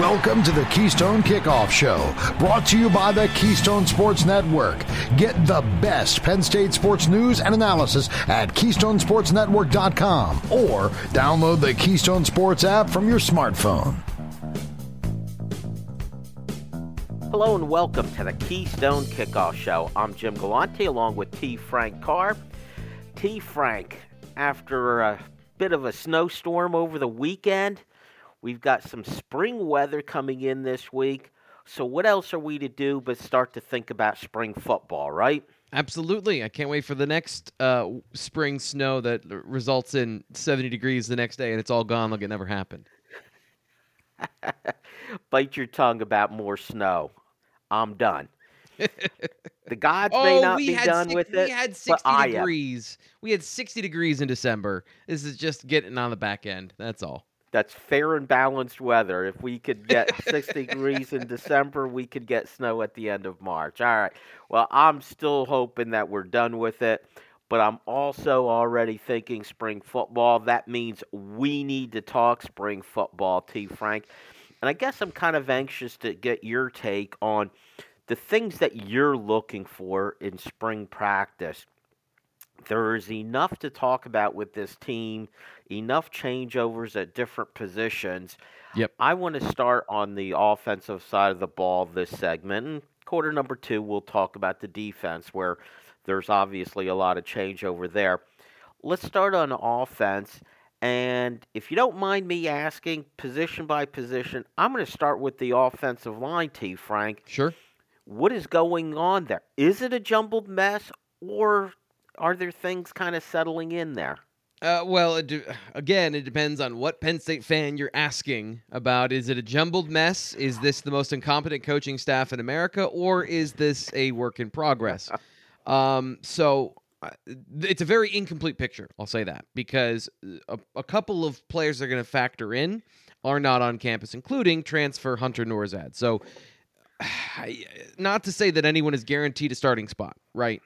Welcome to the Keystone Kickoff Show, brought to you by the Keystone Sports Network. Get the best Penn State sports news and analysis at KeystonesportsNetwork.com or download the Keystone Sports app from your smartphone. Hello and welcome to the Keystone Kickoff Show. I'm Jim Galante along with T. Frank Carr. T. Frank, after a bit of a snowstorm over the weekend, we've got some spring weather coming in this week. So, what else are we to do but start to think about spring football, right? Absolutely. I can't wait for the next uh, spring snow that results in 70 degrees the next day and it's all gone like it never happened. Bite your tongue about more snow. I'm done. the gods oh, may not be done six, with it. We had 60 degrees. We had 60 degrees in December. This is just getting on the back end. That's all. That's fair and balanced weather. If we could get 60 degrees in December, we could get snow at the end of March. All right. Well, I'm still hoping that we're done with it, but I'm also already thinking spring football. That means we need to talk spring football, T. Frank. And I guess I'm kind of anxious to get your take on the things that you're looking for in spring practice. There is enough to talk about with this team, enough changeovers at different positions. Yep. I want to start on the offensive side of the ball this segment. And quarter number two, we'll talk about the defense, where there's obviously a lot of changeover there. Let's start on offense. And if you don't mind me asking position by position, I'm going to start with the offensive line, T. Frank. Sure. What is going on there? Is it a jumbled mess, or are there things kind of settling in there? Uh, well, it de- again, it depends on what Penn State fan you're asking about. Is it a jumbled mess? Is this the most incompetent coaching staff in America, or is this a work in progress? um, so uh, it's a very incomplete picture. I'll say that because a, a couple of players that are going to factor in are not on campus, including transfer Hunter Nourzad. So, not to say that anyone is guaranteed a starting spot, right?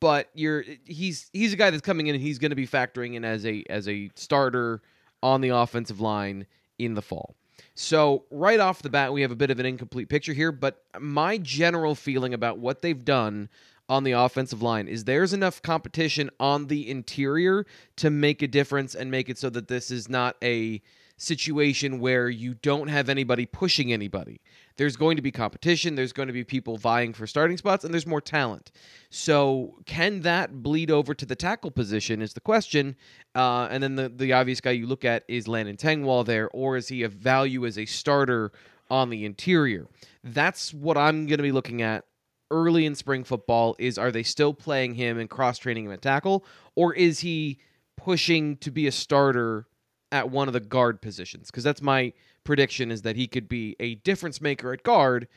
But you're he's he's a guy that's coming in and he's going to be factoring in as a as a starter on the offensive line in the fall. So, right off the bat, we have a bit of an incomplete picture here, but my general feeling about what they've done on the offensive line is there's enough competition on the interior to make a difference and make it so that this is not a situation where you don't have anybody pushing anybody. There's going to be competition, there's going to be people vying for starting spots, and there's more talent. So, can that bleed over to the tackle position is the question. Uh, and then the, the obvious guy you look at is Landon Tengwall there, or is he of value as a starter on the interior? That's what I'm going to be looking at early in spring football is are they still playing him and cross training him at tackle or is he pushing to be a starter at one of the guard positions because that's my prediction is that he could be a difference maker at guard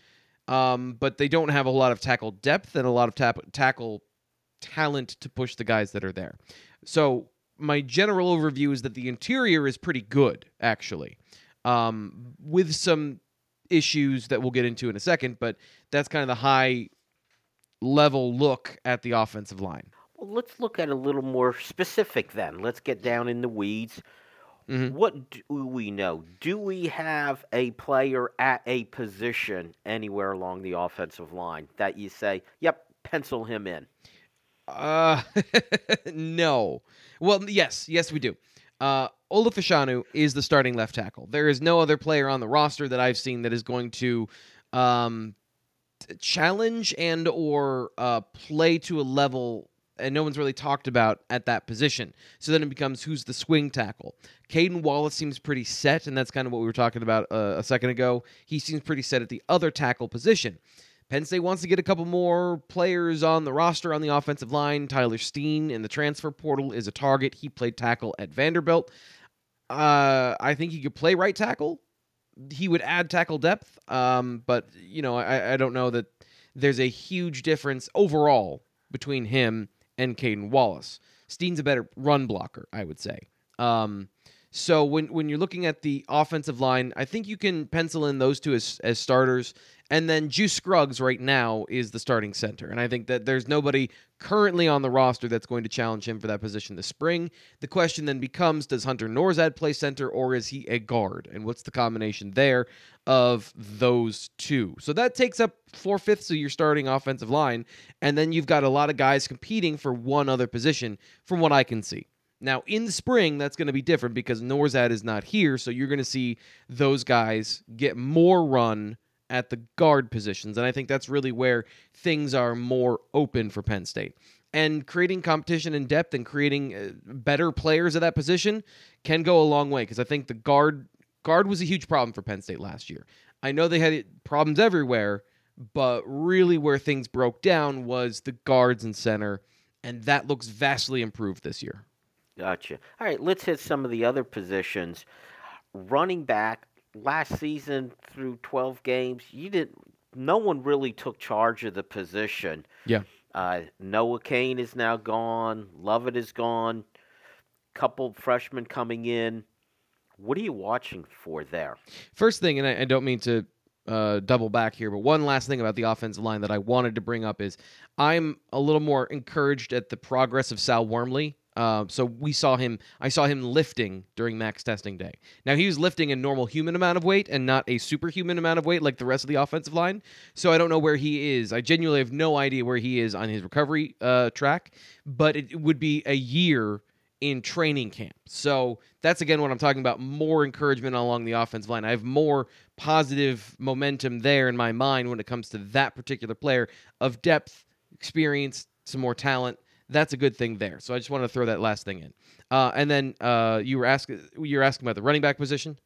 um, but they don't have a lot of tackle depth and a lot of tap- tackle talent to push the guys that are there so my general overview is that the interior is pretty good actually um, with some issues that we'll get into in a second but that's kind of the high level look at the offensive line. Well, let's look at a little more specific then. Let's get down in the weeds. Mm-hmm. What do we know? Do we have a player at a position anywhere along the offensive line that you say, "Yep, pencil him in"? Uh, no. Well, yes, yes, we do. Uh, Olu Fashanu is the starting left tackle. There is no other player on the roster that I've seen that is going to um, challenge and or uh, play to a level and no one's really talked about at that position. So then it becomes who's the swing tackle. Caden Wallace seems pretty set, and that's kind of what we were talking about uh, a second ago. He seems pretty set at the other tackle position. Penn State wants to get a couple more players on the roster on the offensive line. Tyler Steen in the transfer portal is a target. He played tackle at Vanderbilt. Uh, I think he could play right tackle he would add tackle depth, um, but you know I, I don't know that there's a huge difference overall between him and Caden Wallace. Steen's a better run blocker, I would say. Um, So when when you're looking at the offensive line, I think you can pencil in those two as as starters. And then Juice Scruggs right now is the starting center. And I think that there's nobody currently on the roster that's going to challenge him for that position this spring. The question then becomes does Hunter Nourzad play center or is he a guard? And what's the combination there of those two? So that takes up four fifths of your starting offensive line. And then you've got a lot of guys competing for one other position, from what I can see. Now, in the spring, that's going to be different because Nourzad is not here. So you're going to see those guys get more run at the guard positions. And I think that's really where things are more open for Penn State. And creating competition in depth and creating uh, better players at that position can go a long way because I think the guard guard was a huge problem for Penn State last year. I know they had problems everywhere, but really where things broke down was the guards and center, and that looks vastly improved this year. Gotcha. All right, let's hit some of the other positions. Running back, last season through 12 games, you didn't. No one really took charge of the position. Yeah. Uh, Noah Cain is now gone. Lovett is gone. Couple freshmen coming in. What are you watching for there? First thing, and I, I don't mean to uh, double back here, but one last thing about the offensive line that I wanted to bring up is I'm a little more encouraged at the progress of Sal Wormley uh, so we saw him. I saw him lifting during max testing day. Now he was lifting a normal human amount of weight and not a superhuman amount of weight like the rest of the offensive line. So I don't know where he is. I genuinely have no idea where he is on his recovery uh, track. But it would be a year in training camp. So that's again what I'm talking about. More encouragement along the offensive line. I have more positive momentum there in my mind when it comes to that particular player of depth, experience, some more talent that's a good thing there. So I just want to throw that last thing in. Uh, and then uh, you were asking you're asking about the running back position.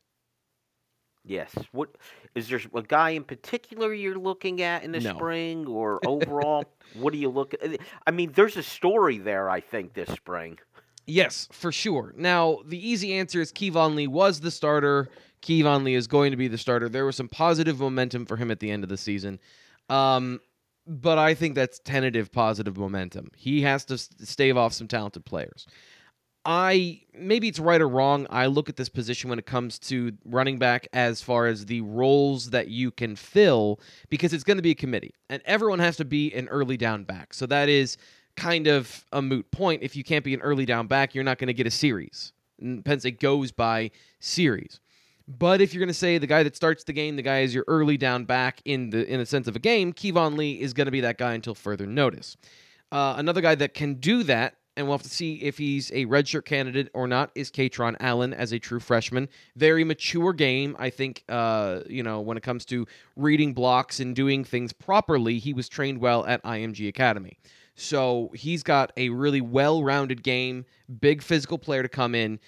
Yes. What is there a guy in particular you're looking at in the no. spring or overall? what do you look at? I mean, there's a story there. I think this spring. Yes, for sure. Now the easy answer is Keyvone Lee was the starter. Keyvone Lee is going to be the starter. There was some positive momentum for him at the end of the season. Um, but I think that's tentative positive momentum. He has to stave off some talented players. I maybe it's right or wrong. I look at this position when it comes to running back as far as the roles that you can fill because it's going to be a committee and everyone has to be an early down back. So that is kind of a moot point. If you can't be an early down back, you're not going to get a series. Penn State goes by series. But if you're going to say the guy that starts the game, the guy is your early down back in the in a sense of a game, Keyvone Lee is going to be that guy until further notice. Uh, another guy that can do that, and we'll have to see if he's a redshirt candidate or not, is Kaytron Allen as a true freshman. Very mature game, I think. Uh, you know, when it comes to reading blocks and doing things properly, he was trained well at IMG Academy. So he's got a really well-rounded game, big physical player to come in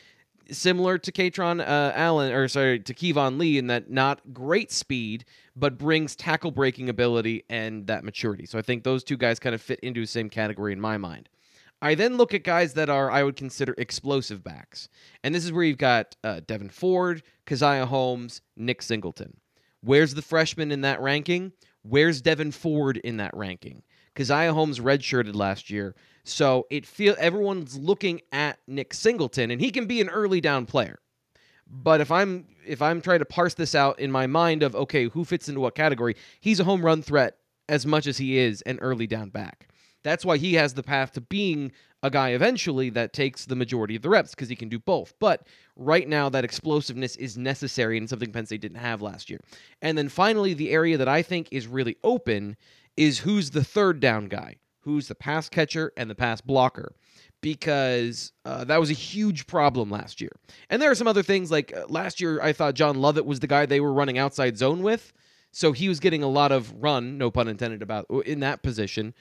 similar to Kaytron uh, Allen, or sorry, to Keyvone Lee, in that not great speed, but brings tackle breaking ability and that maturity. So I think those two guys kind of fit into the same category in my mind. I then look at guys that are I would consider explosive backs, and this is where you've got uh, Devyn Ford, Caziah Holmes, Nick Singleton. Where's the freshman in that ranking? Where's Devyn Ford in that ranking? Caziah Holmes redshirted last year. So it feel everyone's looking at Nick Singleton, and he can be an early down player. But if I'm if I'm trying to parse this out in my mind of okay, who fits into what category, he's a home run threat as much as he is an early down back. That's why he has the path to being a guy eventually that takes the majority of the reps because he can do both. But right now, that explosiveness is necessary and something Penn State didn't have last year. And then finally, the area that I think is really open is who's the third down guy who's the pass catcher and the pass blocker because uh, that was a huge problem last year. And there are some other things like uh, last year, I thought John Lovett was the guy they were running outside zone with. So he was getting a lot of run, no pun intended, about in that position.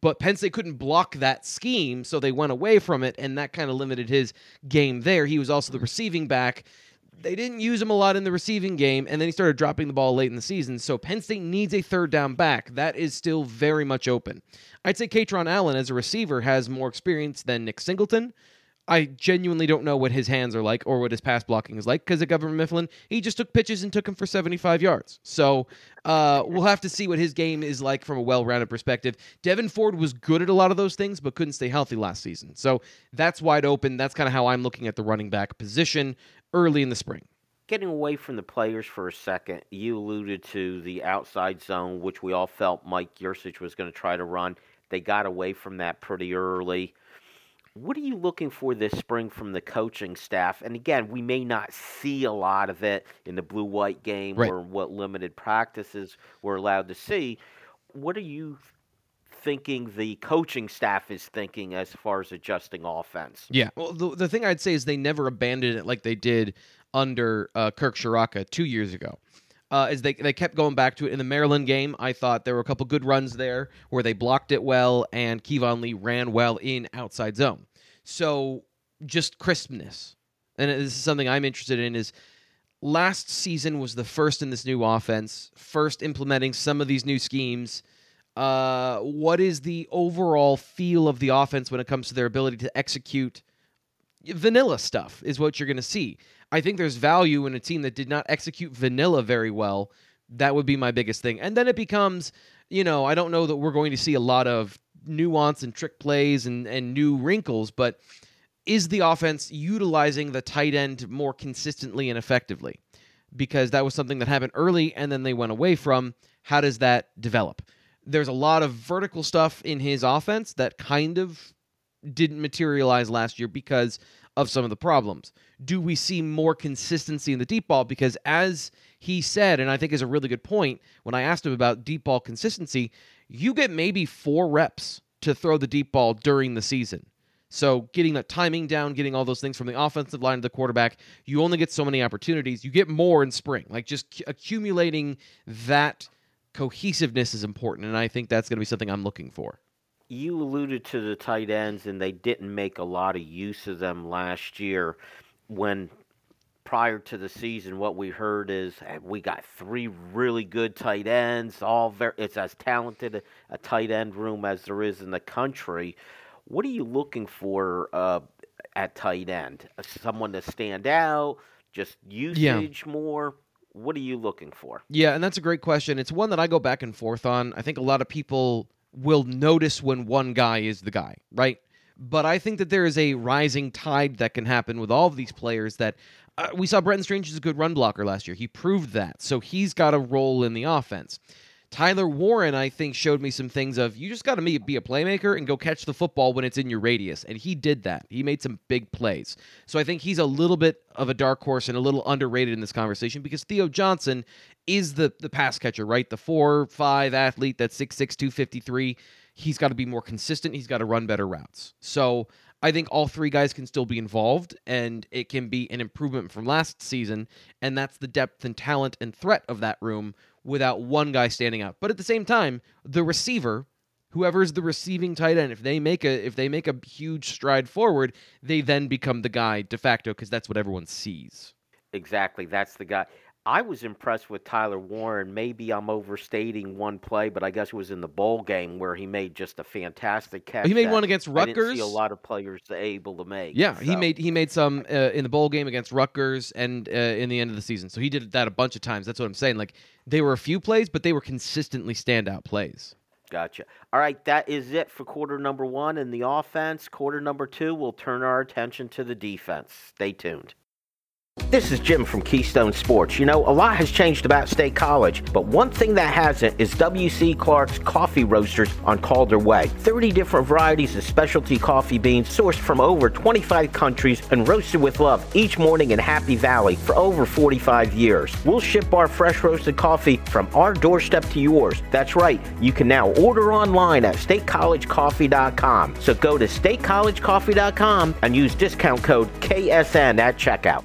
But Penn State couldn't block that scheme, so they went away from it, and that kind of limited his game there. He was also the receiving back, they didn't use him a lot in the receiving game, and then he started dropping the ball late in the season. So Penn State needs a third down back. That is still very much open. I'd say Kaytron Allen as a receiver has more experience than Nick Singleton. I genuinely don't know what his hands are like or what his pass blocking is like because at Governor Mifflin, he just took pitches and took him for 75 yards. So uh, we'll have to see what his game is like from a well rounded perspective. Devyn Ford was good at a lot of those things, but couldn't stay healthy last season. So that's wide open. That's kind of how I'm looking at the running back position. early in the spring. Getting away from the players for a second, you alluded to the outside zone, which we all felt Mike Yurcich was going to try to run. They got away from that pretty early. What are you looking for this spring from the coaching staff? And again, we may not see a lot of it in the blue white game right. or what limited practices we're allowed to see. What are you thinking the coaching staff is thinking as far as adjusting offense? Yeah. Well, the, the thing I'd say is they never abandoned it like they did under uh, Kirk Ciarrocca two years ago. Uh, is they they kept going back to it in the Maryland game. I thought there were a couple good runs there where they blocked it well and Keyvone Lee ran well in outside zone. So just crispness, and this is something I'm interested in. Is last season was the first in this new offense, first implementing some of these new schemes. Uh, what is the overall feel of the offense when it comes to their ability to execute vanilla stuff? Is what you're going to see. I think there's value in a team that did not execute vanilla very well. That would be my biggest thing. And then it becomes, you know, I don't know that we're going to see a lot of nuance and trick plays and, and new wrinkles, but is the offense utilizing the tight end more consistently and effectively? Because that was something that happened early and then they went away from. How does that develop? There's a lot of vertical stuff in his offense that kind of didn't materialize last year because of some of the problems. Do we see more consistency in the deep ball? Because as he said, and I think is a really good point, when I asked him about deep ball consistency, you get maybe four reps to throw the deep ball during the season. So getting that timing down, getting all those things from the offensive line to the quarterback, you only get so many opportunities. You get more in spring. Like just accumulating that cohesiveness is important, and I think that's going to be something I'm looking for you alluded to the tight ends, and they didn't make a lot of use of them last year. When prior to the season, what we heard is we got three really good tight ends. All very, it's as talented a, a tight end room as there is in the country. What are you looking for uh, at tight end? Someone to stand out, just usage yeah. more. What are you looking for? Yeah, and that's a great question. It's one that I go back and forth on. I think a lot of people will notice when one guy is the guy, right? But I think that there is a rising tide that can happen with all of these players that uh, we saw Brenton Strange is a good run blocker last year. He proved that. So he's got a role in the offense. Tyler Warren, I think, showed me some things of you just got to be a playmaker and go catch the football when it's in your radius. And he did that. He made some big plays. So I think he's a little bit of a dark horse and a little underrated in this conversation because Theo Johnson is the, the pass catcher, right? The 4 5 athlete that's 6'6, 253. He's got to be more consistent. He's got to run better routes. So I think all three guys can still be involved, and it can be an improvement from last season. And that's the depth and talent and threat of that room without one guy standing out. But at the same time, the receiver, whoever is the receiving tight end, if they make a if they make a huge stride forward, they then become the guy de facto because that's what everyone sees. Exactly, that's the guy. I was impressed with Tyler Warren. Maybe I'm overstating one play, but I guess it was in the bowl game where he made just a fantastic catch. He made one against Rutgers. I didn't see a lot of players able to make. Yeah, so. he made he made some uh, in the bowl game against Rutgers and uh, in the end of the season. So he did that a bunch of times. That's what I'm saying. Like they were a few plays, but they were consistently standout plays. Gotcha. All right, that is it for quarter number one in the offense. Quarter number two, we'll turn our attention to the defense. Stay tuned. This is Jim from Keystone Sports. You know, a lot has changed about State College, but one thing that hasn't is W.C. Clark's coffee roasters on Calder Way. 30 different varieties of specialty coffee beans sourced from over 25 countries and roasted with love each morning in Happy Valley for over 45 years. We'll ship our fresh roasted coffee from our doorstep to yours. That's right, you can now order online at statecollegecoffee.com. So go to statecollegecoffee.com and use discount code KSN at checkout.